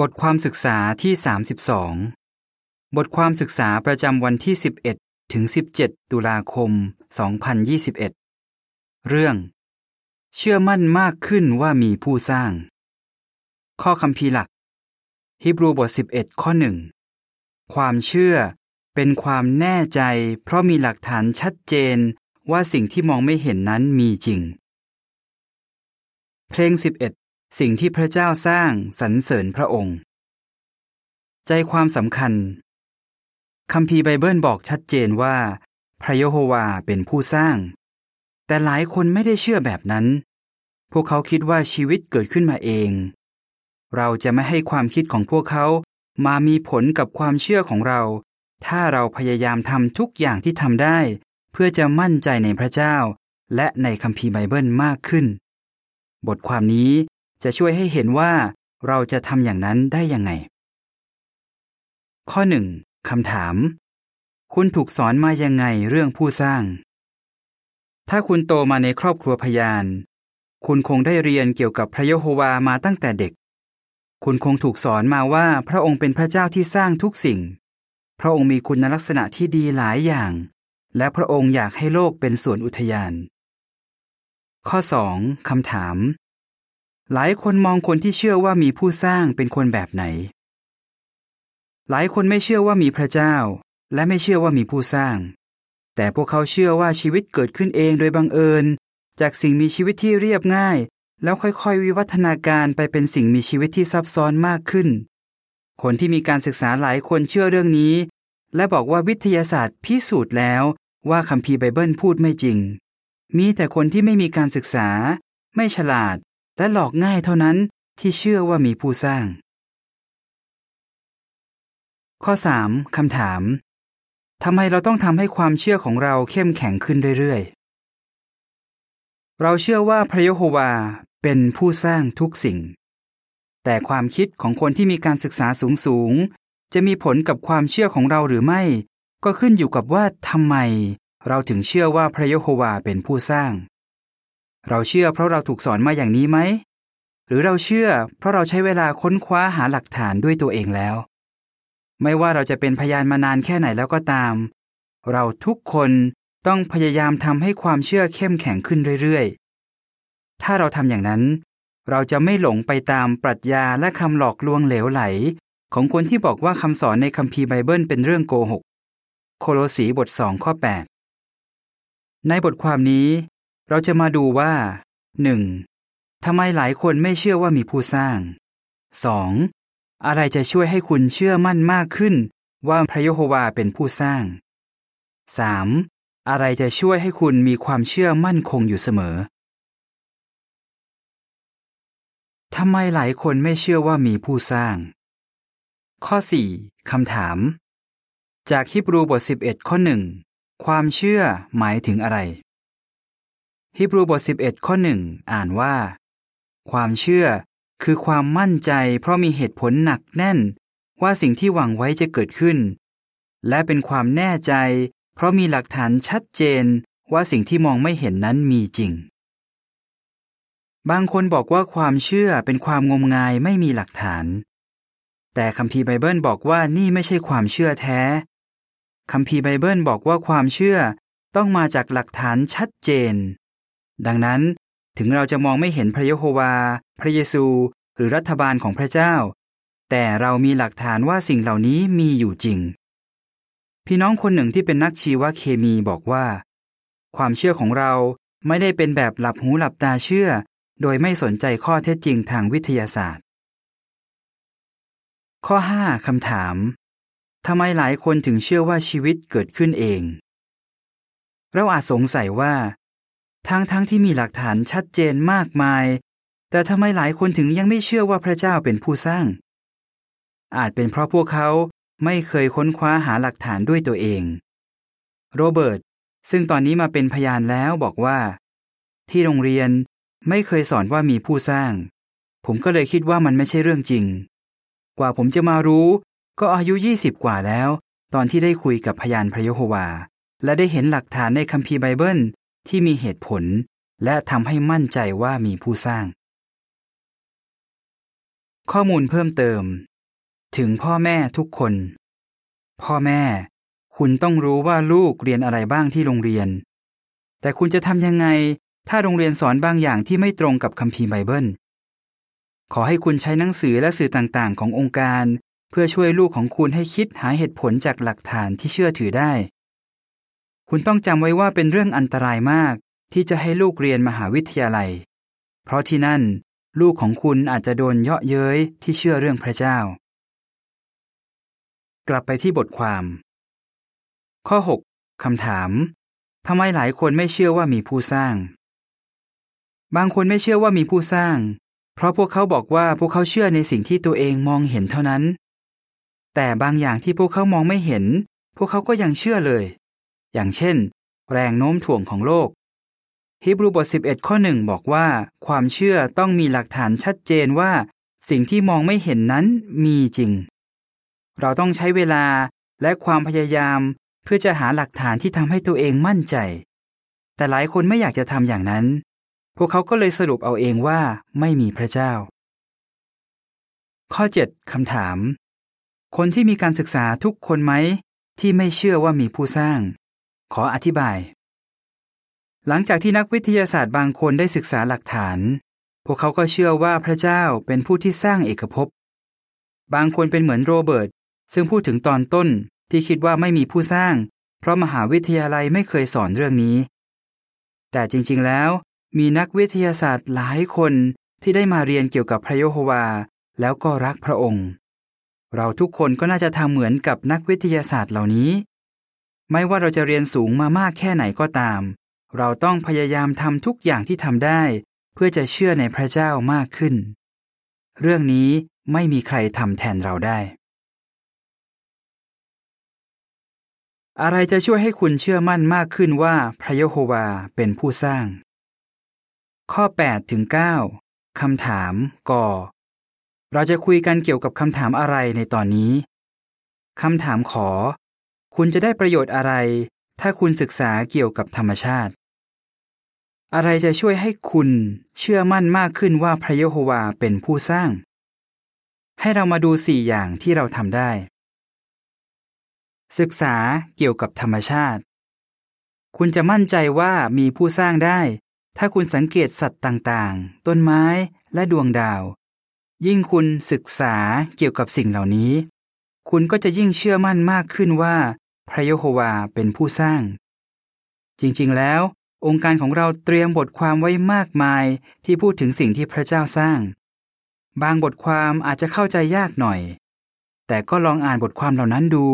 บทความศึกษาที่ 32 บทความศึกษาประจำวันที่ 11 ถึง 17 ตุลาคม 2021 เรื่อง เชื่อมั่นมากขึ้นว่ามีผู้สร้าง ข้อคำพีหลัก ฮิบรูบท 11 ข้อ1ความเชื่อเป็นความแน่ใจ เพราะมีหลักฐานชัดเจนว่าสิ่งที่มองไม่เห็นนั้นมีจริง เพลง 11 สิ่งที่พระเจ้าสร้างสรรเสริญพระองค์ ใจความสำคัญคัมภีร์ไบเบิลบอกชัดเจนว่า พระยโฮวาเป็นผู้สร้าง แต่หลายคนไม่ได้เชื่อแบบนั้น พวกเขาคิดว่าชีวิตเกิดขึ้นมาเอง เราจะไม่ให้ความคิดของพวกเขามามีผลกับความเชื่อของเรา ถ้าเราพยายามทำทุกอย่างที่ทำได้ เพื่อจะมั่นใจในพระเจ้า และในคัมภีร์ไบเบิลมากขึ้น บทความนี้ จะช่วยให้เห็นว่าเราจะทำอย่างนั้นได้ยังไง ข้อหนึ่งคำถาม คุณถูกสอนมายังไงเรื่องผู้สร้าง ถ้าคุณโตมาในครอบครัวพยาน คุณคงได้เรียนเกี่ยวกับพระยโฮวามาตั้งแต่เด็ก คุณคงถูกสอนมาว่าพระองค์เป็นพระเจ้าที่สร้างทุกสิ่ง พระองค์มีคุณลักษณะที่ดีหลายอย่าง และพระองค์อยากให้โลกเป็นสวนอุทยาน ข้อสองคำถาม หลายคนมองคนที่เชื่อว่ามีผู้สร้างเป็นคนแบบไหน หลายคนไม่เชื่อว่ามีพระเจ้า และไม่เชื่อว่ามีผู้สร้าง แต่พวกเขาเชื่อว่าชีวิตเกิดขึ้นเองโดยบังเอิญ จากสิ่งมีชีวิตที่เรียบง่าย แล้วค่อยๆ วิวัฒนาการไปเป็นสิ่งมีชีวิตที่ซับซ้อนมากขึ้น คนที่มีการศึกษาหลายคนเชื่อเรื่องนี้ และบอกว่าวิทยาศาสตร์พิสูจน์แล้วว่าคัมภีร์ไบเบิลพูดไม่จริง มีแต่คนที่ไม่มีการศึกษา ไม่ฉลาด และหลอกง่ายเท่านั้นที่เชื่อว่ามีผู้สร้าง ข้อ 3. คำถามทำไมเราต้องทำให้ความเชื่อของเราเข้มแข็งขึ้นเรื่อยๆ เราเชื่อว่าพระยโฮวาเป็นผู้สร้างทุกสิ่ง แต่ความคิดของคนที่มีการศึกษาสูงๆ จะมีผลกับความเชื่อของเราหรือไม่ ก็ขึ้นอยู่กับว่าทำไม เราถึงเชื่อว่าพระยโฮวาเป็นผู้สร้าง เราเชื่อเพราะเราถูกสอนมาอย่างนี้ไหม หรือเราเชื่อเพราะเราใช้เวลาค้นคว้าหาหลักฐานด้วยตัวเองแล้ว ไม่ว่าเราจะเป็นพยานมานานแค่ไหนแล้วก็ตาม เราทุกคนต้องพยายามทำให้ความเชื่อเข้มแข็งขึ้นเรื่อยๆ ถ้าเราทำอย่างนั้น เราจะไม่หลงไปตามปรัชญาและคำหลอกลวงเหลวไหล ของคนที่บอกว่าคำสอนในคัมภีร์ไบเบิลเป็นเรื่องโกหก โคโลสีบทสองข้อ 8 ในบทความนี้ เราจะมาดูว่า 1. ทำไมหลายคนไม่เชื่อว่ามีผู้สร้าง 2. อะไรจะช่วยให้คุณเชื่อมั่นมากขึ้น ว่าพระยโฮวาเป็นผู้สร้าง 3. อะไรจะช่วยให้คุณมีความเชื่อมั่นคงอยู่เสมอทำไมหลายคนไม่เชื่อว่ามีผู้สร้าง ข้อ 4. คำถาม จากฮิบรูบท 11 ข้อ1ความเชื่อหมายถึงอะไร ฮิบรูบท 11 ข้อหนึ่งอ่านว่า ความเชื่อคือความมั่นใจเพราะมีเหตุผลหนักแน่น ว่าสิ่งที่หวังไว้จะเกิดขึ้น และเป็นความแน่ใจ เพราะมีหลักฐานชัดเจนว่าสิ่งที่มองไม่เห็นนั้นมีจริง บางคนบอกว่าความเชื่อเป็นความงมงายไม่มีหลักฐาน แต่คัมภีร์ไบเบิลบอกว่านี่ไม่ใช่ความเชื่อแท้คัมภีร์ไบเบิลบอกว่าความเชื่อต้องมาจากหลักฐานชัดเจน ดังนั้นถึงเราจะมองไม่เห็นพระยโฮวา พระเยซู หรือรัฐบาลของพระเจ้า แต่เรามีหลักฐานว่าสิ่งเหล่านี้มีอยู่จริง พี่น้องคนหนึ่งที่เป็นนักชีวเคมีบอกว่า ความเชื่อของเราไม่ได้เป็นแบบหลับหูหลับตาเชื่อ โดยไม่สนใจข้อเท็จจริงทางวิทยาศาสตร์ ข้อ 5 คำถามทำไมหลายคนถึงเชื่อว่าชีวิตเกิดขึ้นเอง เราอาจสงสัยว่า ทั้งทั้งที่มีหลักฐานชัดเจนมากมาย แต่ทำไมหลายคนถึงยังไม่เชื่อว่าพระเจ้าเป็นผู้สร้าง อาจเป็นเพราะพวกเขาไม่เคยค้นคว้าหาหลักฐานด้วยตัวเอง โรเบิร์ตซึ่งตอนนี้มาเป็นพยานแล้วบอกว่า ที่โรงเรียนไม่เคยสอนว่ามีผู้สร้าง ผมก็เลยคิดว่ามันไม่ใช่เรื่องจริง กว่าผมจะมารู้ก็อายุยี่สิบกว่าแล้ว ตอนที่ได้คุยกับพยานพระยโฮวา และได้เห็นหลักฐานในคัมภีร์ไบเบิล ที่มีเหตุผลและทำให้มั่นใจว่ามีผู้สร้าง ข้อมูลเพิ่มเติม ถึงพ่อแม่ทุกคน พ่อแม่ คุณต้องรู้ว่าลูกเรียนอะไรบ้างที่โรงเรียน แต่คุณจะทำยังไง ถ้าโรงเรียนสอนบางอย่างที่ไม่ตรงกับคัมภีร์ไบเบิล ขอให้คุณใช้หนังสือและสื่อต่างๆ ขององค์การ เพื่อช่วยลูกของคุณให้คิดหาเหตุผลจากหลักฐานที่เชื่อถือได้ คุณต้องจำไว้ว่าเป็นเรื่องอันตรายมาก ที่จะให้ลูกเรียนมหาวิทยาลัย เพราะที่นั่น ลูกของคุณอาจจะโดนเยาะเย้ยที่เชื่อเรื่องพระเจ้า กลับไปที่บทความ ข้อ 6คำถามทำไมหลายคนไม่เชื่อว่ามีผู้สร้าง บางคนไม่เชื่อว่ามีผู้สร้าง เพราะพวกเขาบอกว่าพวกเขาเชื่อในสิ่งที่ตัวเองมองเห็นเท่านั้น แต่บางอย่างที่พวกเขามองไม่เห็น พวกเขาก็ยังเชื่อเลย อย่างเช่น แรงโน้มถ่วงของโลกฮีบรูบท 11 ข้อหนึ่งบอกว่า ความเชื่อต้องมีหลักฐานชัดเจนว่า สิ่งที่มองไม่เห็นนั้นมีจริง เราต้องใช้เวลาและความพยายามเพื่อจะหาหลักฐานที่ทำให้ตัวเองมั่นใจ แต่หลายคนไม่อยากจะทำอย่างนั้น พวกเขาก็เลยสรุปเอาเองว่าไม่มีพระเจ้า ข้อ 7คำถาม คนที่มีการศึกษาทุกคนไหมที่ไม่เชื่อว่ามีผู้สร้าง ขออธิบาย หลังจากที่นักวิทยาศาสตร์บางคนได้ศึกษาหลักฐาน พวกเขาก็เชื่อว่าพระเจ้าเป็นผู้ที่สร้างเอกภพ บางคนเป็นเหมือนโรเบิร์ต ซึ่งพูดถึงตอนต้นที่คิดว่าไม่มีผู้สร้าง เพราะมหาวิทยาลัยไม่เคยสอนเรื่องนี้ แต่จริงๆแล้วมีนักวิทยาศาสตร์หลายคนที่ได้มาเรียนเกี่ยวกับพระโยโฮวา แล้วก็รักพระองค์ เราทุกคนก็น่าจะทำเหมือนกับนักวิทยาศาสตร์เหล่านี้ ไม่ว่าเราจะเรียนสูงมามากแค่ไหนก็ตาม เราต้องพยายามทำทุกอย่างที่ทำได้ เพื่อจะเชื่อในพระเจ้ามากขึ้น เรื่องนี้ไม่มีใครทำแทนเราได้ อะไรจะช่วยให้คุณเชื่อมั่นมากขึ้นว่าพระยโฮวาเป็นผู้สร้าง ข้อ8ถึง9คำถามก่อเราจะคุยกันเกี่ยวกับคำถามอะไรในตอนนี้ คำถามขอ คุณจะได้ประโยชน์อะไร ถ้าคุณศึกษาเกี่ยวกับธรรมชาติ อะไรจะช่วยให้คุณเชื่อมั่นมากขึ้นว่าพระเยโฮวาเป็นผู้สร้าง ให้เรามาดูสี่อย่างที่เราทำได้ ศึกษาเกี่ยวกับธรรมชาติ คุณจะมั่นใจว่ามีผู้สร้างได้ ถ้าคุณสังเกตสัตว์ต่างๆ ต้นไม้และดวงดาว ยิ่งคุณศึกษาเกี่ยวกับสิ่งเหล่านี้คุณก็จะยิ่งเชื่อมั่นมากขึ้นว่า พระยโฮวาเป็นผู้สร้าง จริงๆ แล้ว องค์การของเราเตรียมบทความไว้มากมายที่พูดถึงสิ่งที่พระเจ้าสร้าง บางบทความอาจจะเข้าใจยากหน่อย แต่ก็ลองอ่านบทความเหล่านั้นดู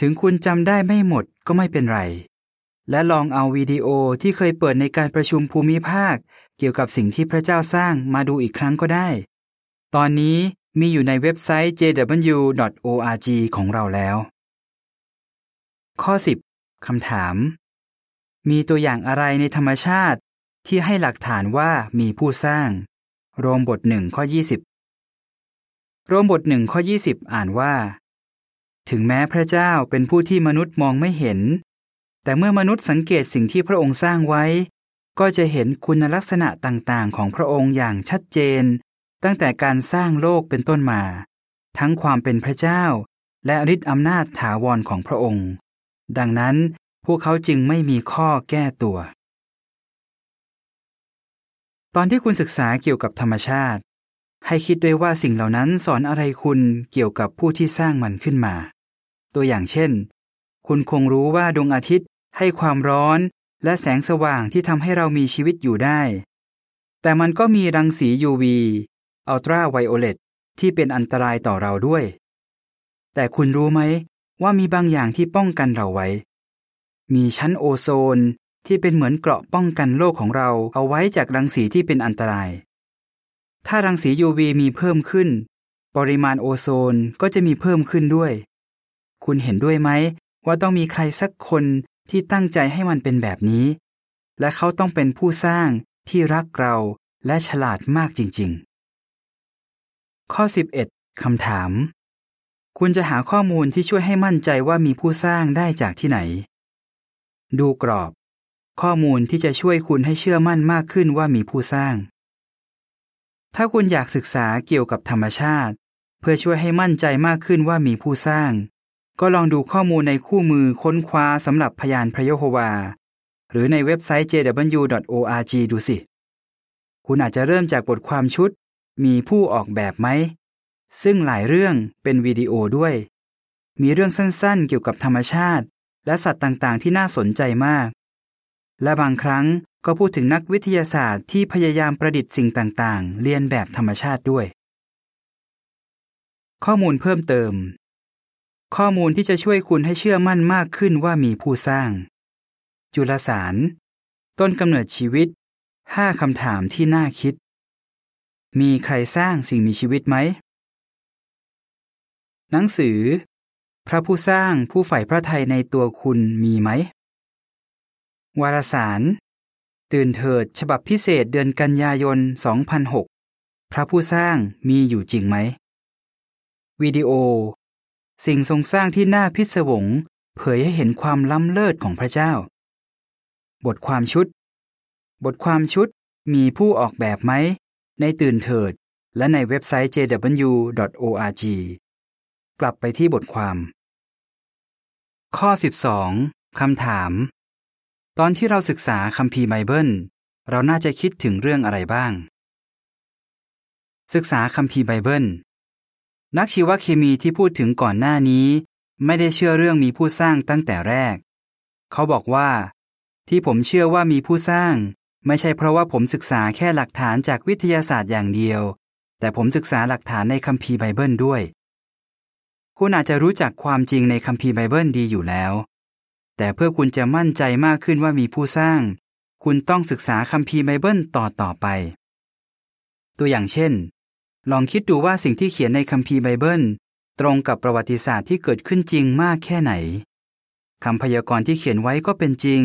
ถึงคุณจำได้ไม่หมดก็ไม่เป็นไร และลองเอาวิดีโอที่เคยเปิดในการประชุมภูมิภาค เกี่ยวกับสิ่งที่พระเจ้าสร้างมาดูอีกครั้งก็ได้ ตอนนี้มีอยู่ในเว็บไซต์ jw.org ของเราแล้ว ข้อ 10 คำถาม มีตัวอย่างอะไรในธรรมชาติที่ให้หลักฐานว่ามีผู้สร้าง โรมบทหนึ่งข้อ 20 โรมบทหนึ่งข้อ 20 อ่านว่า ถึงแม้พระเจ้าเป็นผู้ที่มนุษย์มองไม่เห็น แต่เมื่อมนุษย์สังเกตสิ่งที่พระองค์สร้างไว้ ก็จะเห็นคุณลักษณะต่างๆ ของพระองค์อย่างชัดเจน ตั้งแต่การสร้างโลกเป็นต้นมา ทั้งความเป็นพระเจ้า และฤทธิอำนาจถาวรของพระองค์ ดังนั้นพวกเขาจึงไม่มีข้อแก้ตัว ตอนที่คุณศึกษาเกี่ยวกับธรรมชาติ ให้คิดด้วยว่าสิ่งเหล่านั้นสอนอะไรคุณเกี่ยวกับผู้ที่สร้างมันขึ้นมา ตัวอย่างเช่น คุณคงรู้ว่าดวงอาทิตย์ให้ความร้อนและแสงสว่างที่ทำให้เรามีชีวิตอยู่ได้ แต่มันก็มีรังสี UV อัลตราไวโอเลตที่เป็นอันตรายต่อเราด้วย แต่คุณรู้ไหม ว่ามีบางอย่างที่ป้องกันเราไว้ มีชั้นโอโซนที่เป็นเหมือนเกราะป้องกันโลกของเราเอาไว้จากรังสีที่เป็นอันตราย ถ้ารังสี UV มีเพิ่มขึ้น ปริมาณโอโซนก็จะมีเพิ่มขึ้นด้วย คุณเห็นด้วยไหมว่าต้องมีใครสักคนที่ตั้งใจให้มันเป็นแบบนี้ และเขาต้องเป็นผู้สร้างที่รักเราและฉลาดมากจริง ๆ ข้อ 11 คำถาม คุณจะหาข้อมูลที่ช่วยให้มั่นใจว่ามีผู้สร้างได้จากที่ไหน ดูกรอบ ข้อมูลที่จะช่วยคุณให้เชื่อมั่นมากขึ้นว่ามีผู้สร้าง ถ้าคุณอยากศึกษาเกี่ยวกับธรรมชาติ เพื่อช่วยให้มั่นใจมากขึ้นว่ามีผู้สร้าง ก็ลองดูข้อมูลในคู่มือค้นคว้าสำหรับพยานพระยโฮวา หรือในเว็บไซต์ jw.org ดูสิ คุณอาจจะเริ่มจากบทความชุด มีผู้ออกแบบไหม ซึ่งหลายเรื่องเป็นวิดีโอด้วย มีเรื่องสั้นๆเกี่ยวกับธรรมชาติ และสัตว์ต่างๆ ที่น่าสนใจมาก และบางครั้งก็พูดถึงนักวิทยาศาสตร์ที่พยายามประดิษฐ์สิ่งต่างๆ เรียนแบบธรรมชาติด้วย ข้อมูลเพิ่มเติม ข้อมูลที่จะช่วยคุณให้เชื่อมั่นมากขึ้นว่ามีผู้สร้าง จุลสาร ต้นกำเนิดชีวิต 5คำถามที่น่าคิด มีใครสร้างสิ่งมีชีวิตไหม หนังสือ พระผู้สร้างผู้ใฝ่พระทัยในตัวคุณมีไหม วารสาร ตื่นเถิดฉบับพิเศษเดือนกันยายน 2006 พระผู้สร้างมีอยู่จริงไหม วิดีโอ สิ่งทรงสร้างที่น่าพิศวง เผยให้เห็นความล้ำเลิศของพระเจ้า บทความชุด บทความชุดมีผู้ออกแบบไหม ในตื่นเถิดและในเว็บไซต์ jw.org กลับไปที่บทความ ข้อ 12 คำถาม ตอนที่เราศึกษาคัมภีร์ไบเบิล เราน่าจะคิดถึงเรื่องอะไรบ้าง ศึกษาคัมภีร์ไบเบิล นักชีวเคมีที่พูดถึงก่อนหน้านี้ ไม่ได้เชื่อเรื่องมีผู้สร้างตั้งแต่แรก เขาบอกว่า ที่ผมเชื่อว่ามีผู้สร้าง ไม่ใช่เพราะว่าผมศึกษาแค่หลักฐานจากวิทยาศาสตร์อย่างเดียว แต่ผมศึกษาหลักฐานในคัมภีร์ไบเบิลด้วย คุณอาจจะรู้จักความจริงในคัมภีร์ไบเบิลดีอยู่แล้ว แต่เพื่อคุณจะมั่นใจมากขึ้นว่ามีผู้สร้าง คุณต้องศึกษาคัมภีร์ไบเบิลต่อต่อไป ตัวอย่างเช่น ลองคิดดูว่าสิ่งที่เขียนในคัมภีร์ไบเบิล ตรงกับประวัติศาสตร์ที่เกิดขึ้นจริงมากแค่ไหนคำพยากรณ์ที่เขียนไว้ก็เป็นจริง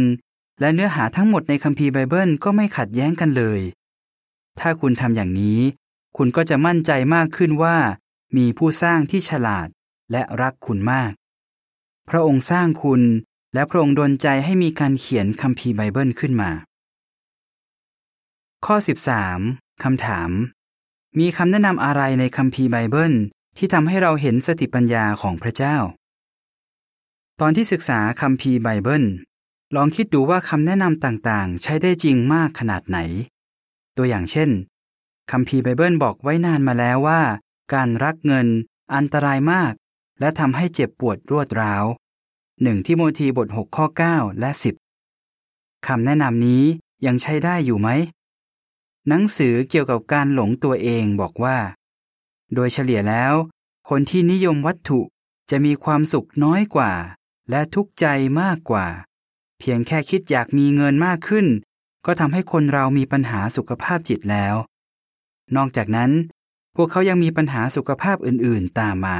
และเนื้อหาทั้งหมดในคัมภีร์ไบเบิลก็ไม่ขัดแย้งกันเลย ถ้าคุณทำอย่างนี้ คุณก็จะมั่นใจมากขึ้นว่า มีผู้สร้างที่ฉลาด และรักคุณมาก พระองค์สร้างคุณและพระองค์ดลใจให้มีการเขียนคัมภีร์ไบเบิลขึ้นมา ข้อ 13คำถาม มีคำแนะนำอะไรในคัมภีร์ไบเบิล ที่ทำให้เราเห็นสติปัญญาของพระเจ้า ตอนที่ศึกษาคัมภีร์ไบเบิล ลองคิดดูว่าคำแนะนำต่างๆ ใช้ได้จริงมากขนาดไหน ตัวอย่างเช่นคัมภีร์ไบเบิลบอกไว้นานมาแล้วว่า การรักเงินอันตรายมาก และทำให้เจ็บปวดรวดร้าวหนึ่งที่โมธีบท 6 ข้อ 9 และ 10 คำแนะนำนี้ยังใช้ได้อยู่ไหม หนังสือเกี่ยวกับการหลงตัวเองบอกว่า โดยเฉลี่ยแล้ว คนที่นิยมวัตถุจะมีความสุขน้อยกว่า และทุกข์ใจมากกว่า เพียงแค่คิดอยากมีเงินมากขึ้น ก็ทำให้คนเรามีปัญหาสุขภาพจิตแล้ว นอกจากนั้น พวกเขายังมีปัญหาสุขภาพอื่นๆตามมา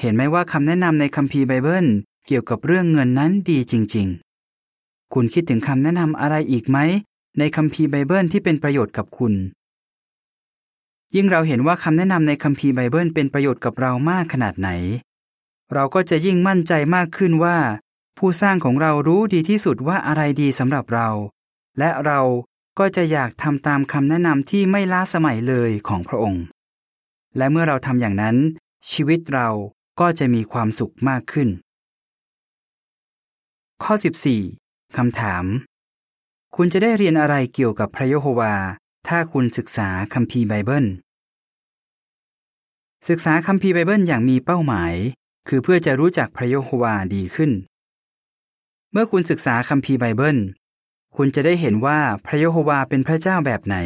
เห็นไหมว่าคำแนะนำในคัมภีร์ไบเบิลเกี่ยวกับเรื่องเงินนั้นดีจริง ๆ คุณคิดถึงคำแนะนำอะไรอีกไหม ในคัมภีร์ไบเบิลที่เป็นประโยชน์กับคุณ ยิ่งเราเห็นว่าคำแนะนำในคัมภีร์ไบเบิลเป็นประโยชน์กับเรามากขนาดไหน เราก็จะยิ่งมั่นใจมากขึ้นว่า ผู้สร้างของเรารู้ดีที่สุดว่าอะไรดีสำหรับเรา และเราก็จะอยากทำตามคำแนะนำที่ไม่ล้าสมัยเลยของพระองค์ และเมื่อเราทำอย่างนั้น ชีวิตเรา ก็จะมีความสุขมากขึ้น ข้อ 14 คำถาม คุณจะได้เรียนอะไรเกี่ยวกับพระยโฮวา ถ้าคุณศึกษาคัมภีร์ไบเบิล ศึกษาคัมภีร์ไบเบิลอย่างมีเป้าหมาย คือเพื่อจะรู้จักพระยโฮวาดีขึ้น เมื่อคุณศึกษาคัมภีร์ไบเบิล คุณจะได้เห็นว่าพระยโฮวาเป็นพระเจ้าแบบไหน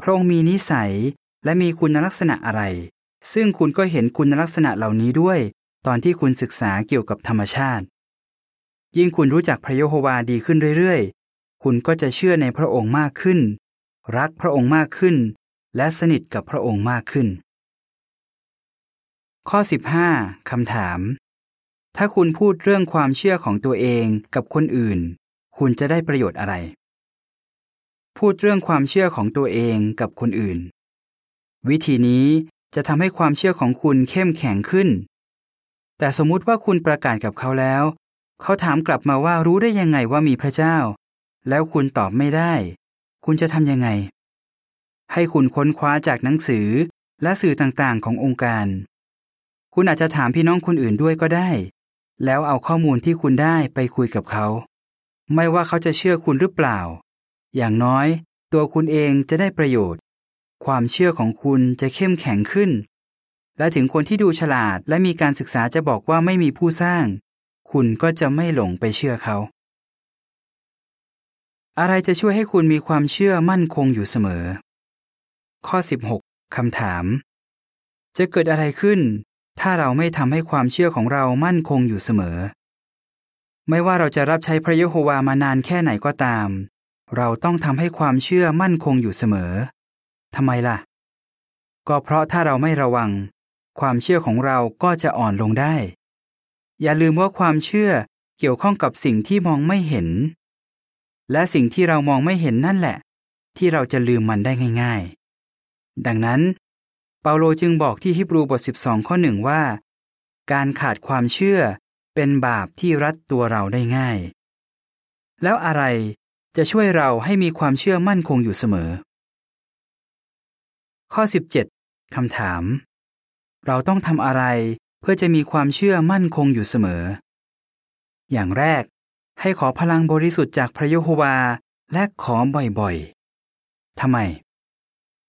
พระองค์มีนิสัยและมีคุณลักษณะอะไร ซึ่งคุณก็เห็นคุณลักษณะเหล่านี้ด้วย ตอนที่คุณศึกษาเกี่ยวกับธรรมชาติ ยิ่งคุณรู้จักพระโยโฮวาดีขึ้นเรื่อยๆ คุณก็จะเชื่อในพระองค์มากขึ้น รักพระองค์มากขึ้น และสนิทกับพระองค์มากขึ้น ข้อ 15คำถาม ถ้าคุณพูดเรื่องความเชื่อของตัวเองกับคนอื่น คุณจะได้ประโยชน์อะไร พูดเรื่องความเชื่อของตัวเองกับคนอื่นวิธีนี้ จะทำให้ความเชื่อของคุณเข้มแข็งขึ้น แต่สมมุติว่าคุณประกาศกับเขาแล้ว เขาถามกลับมาว่ารู้ได้ยังไงว่ามีพระเจ้า แล้วคุณตอบไม่ได้ คุณจะทำยังไง ให้คุณค้นคว้าจากหนังสือและสื่อต่างๆ ขององค์การ คุณอาจจะถามพี่น้องคนอื่นด้วยก็ได้ แล้วเอาข้อมูลที่คุณได้ไปคุยกับเขา ไม่ว่าเขาจะเชื่อคุณหรือเปล่า อย่างน้อย ตัวคุณเองจะได้ประโยชน์ ความเชื่อของคุณจะเข้มแข็งขึ้น และถึงคนที่ดูฉลาดและมีการศึกษาจะบอกว่าไม่มีผู้สร้าง คุณก็จะไม่หลงไปเชื่อเขา อะไรจะช่วยให้คุณมีความเชื่อมั่นคงอยู่เสมอ ข้อ 16 คำถาม จะเกิดอะไรขึ้น ถ้าเราไม่ทำให้ความเชื่อของเรามั่นคงอยู่เสมอ ไม่ว่าเราจะรับใช้พระเยโฮวามานานแค่ไหนก็ตาม เราต้องทำให้ความเชื่อมั่นคงอยู่เสมอ ทำไมล่ะ ก็เพราะถ้าเราไม่ระวัง ความเชื่อของเราก็จะอ่อนลงได้ อย่าลืมว่าความเชื่อเกี่ยวข้องกับสิ่งที่มองไม่เห็น และสิ่งที่เรามองไม่เห็นนั่นแหละ ที่เราจะลืมมันได้ง่าย ๆ ดังนั้น เปาโลจึงบอกที่ฮิบรูบท 12 ข้อหนึ่งว่า การขาดความเชื่อเป็นบาปที่รัดตัวเราได้ง่าย แล้วอะไรจะช่วยเราให้มีความเชื่อมั่นคงอยู่เสมอ ข้อ 17คำถาม เราต้องทำอะไรเพื่อจะมีความเชื่อมั่นคงอยู่เสมอ อย่างแรก ให้ขอพลังบริสุทธิ์จากพระยโฮวาและขอบ่อยๆทำไม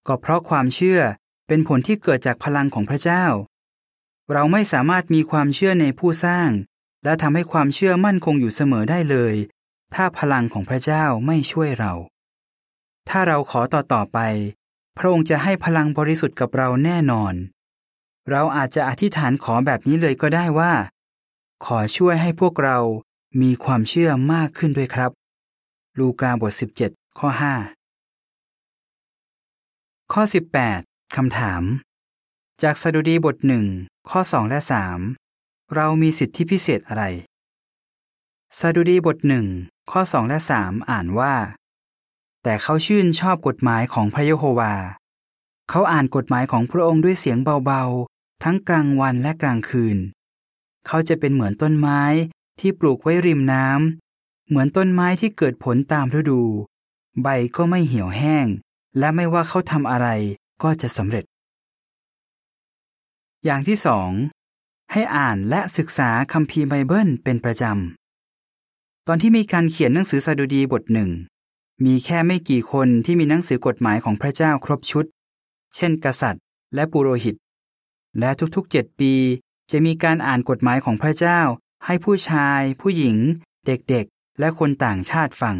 ก็เพราะความเชื่อเป็นผลที่เกิดจากพลังของพระเจ้า เราไม่สามารถมีความเชื่อในผู้สร้าง และทำให้ความเชื่อมั่นคงอยู่เสมอได้เลย ถ้าพลังของพระเจ้าไม่ช่วยเรา ถ้าเราขอต่อต่อไป พระองค์จะให้พลังบริสุทธิ์กับเราแน่นอน เราอาจจะอธิษฐานขอแบบนี้เลยก็ได้ว่า ขอช่วยให้พวกเรามีความเชื่อมากขึ้นด้วยครับ ลูกาบท 17 ข้อ 5 ข้อ 18 คำถาม จากสดุดีบทหนึ่งข้อ 2 และ 3 เรามีสิทธิพิเศษอะไรสดุดีบทหนึ่งข้อ 2 และ 3 อ่านว่า แต่เขาชื่นชอบกฎหมายของพระเยโฮวา เขาอ่านกฎหมายของพระองค์ด้วยเสียงเบาๆ ทั้งกลางวันและกลางคืน เขาจะเป็นเหมือนต้นไม้ที่ปลูกไว้ริมน้ำ เหมือนต้นไม้ที่เกิดผลตามฤดู ใบก็ไม่เหี่ยวแห้ง และไม่ว่าเขาทำอะไรก็จะสำเร็จ อย่างที่สองให้อ่านและศึกษาคัมภีร์ไบเบิลเป็นประจำ ตอนที่มีการเขียนหนังสือสดุดีบทหนึ่ง มีแค่ไม่กี่คนที่มีหนังสือกฎหมายของพระเจ้าครบชุด เช่น กษัตริย์ และปุโรหิต และทุกๆเจ็ดปี จะมีการอ่านกฎหมายของพระเจ้า ให้ผู้ชาย ผู้หญิง เด็กๆ และคนต่างชาติฟัง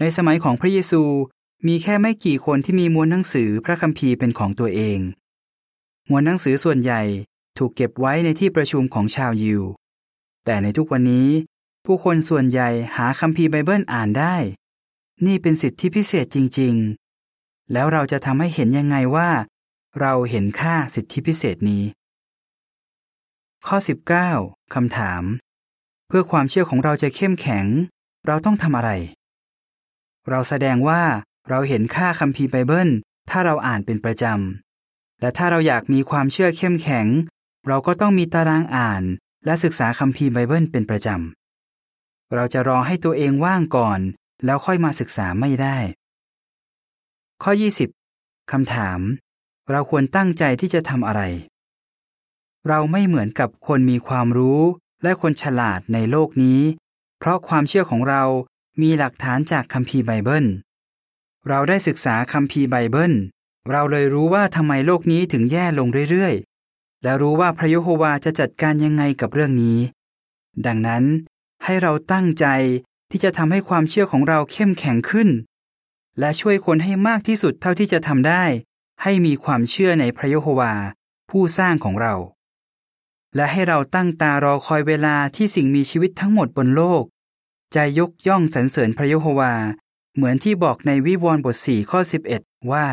ในสมัยของพระเยซูมีแค่ไม่กี่คนที่มีมวลหนังสือพระคัมภีร์เป็นของตัวเองมวลหนังสือส่วนใหญ่ถูกเก็บไว้ในที่ประชุมของชาวยิว แต่ในทุกวันนี้ ผู้คนส่วนใหญ่หาคัมภีร์ไบเบิลอ่านได้ นี่เป็นสิทธิพิเศษจริง ๆ แล้วเราจะทำให้เห็นยังไงว่า เราเห็นค่าสิทธิพิเศษนี้ ข้อ 19คำถาม เพื่อความเชื่อของเราจะเข้มแข็ง เราต้องทำอะไร เราแสดงว่าเราเห็นค่าคัมภีร์ไบเบิล ถ้าเราอ่านเป็นประจำ และถ้าเราอยากมีความเชื่อเข้มแข็ง เราก็ต้องมีตารางอ่าน และศึกษาคัมภีร์ไบเบิลเป็นประจำ เราจะรอให้ตัวเองว่างก่อน แล้วค่อยมาศึกษาไม่ได้ ข้อ 20คำถาม เราควรตั้งใจที่จะทำอะไร เราไม่เหมือนกับคนมีความรู้และคนฉลาดในโลกนี้ เพราะความเชื่อของเรามีหลักฐานจากคัมภีร์ไบเบิล เราได้ศึกษาคัมภีร์ไบเบิล เราเลยรู้ว่าทำไมโลกนี้ถึงแย่ลงเรื่อยๆ และรู้ว่าพระยโฮวาจะจัดการยังไงกับเรื่องนี้ ดังนั้นให้เราตั้งใจ ที่จะทำให้ความเชื่อของเราเข้มแข็งขึ้น และช่วยคนให้มากที่สุดเท่าที่จะทำได้ ให้มีความเชื่อในพระยโฮวา ผู้สร้างของเรา และให้เราตั้งตารอคอยเวลาที่สิ่งมีชีวิตทั้งหมดบนโลก จะยกย่องสรรเสริญพระยโฮวา เหมือนที่บอกในวิวรณ์บทสี่ข้อ11 ว่า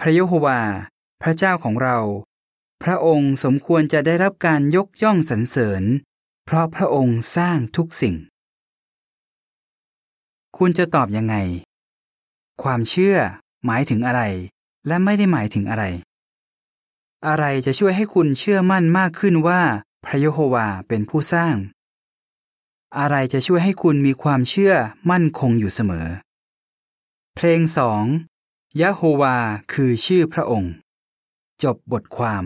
พระยโฮวา พระเจ้าของเรา พระองค์สมควรจะได้รับการยกย่องสรรเสริญ เพราะพระองค์สร้างทุกสิ่ง คุณจะตอบยังไง ความเชื่อหมายถึงอะไร และไม่ได้หมายถึงอะไร อะไรจะช่วยให้คุณเชื่อมั่นมากขึ้นว่าพระยโฮวาเป็นผู้สร้าง อะไรจะช่วยให้คุณมีความเชื่อมั่นคงอยู่เสมอ เพลงสองยะโฮวาคือชื่อพระองค์ จบบทความ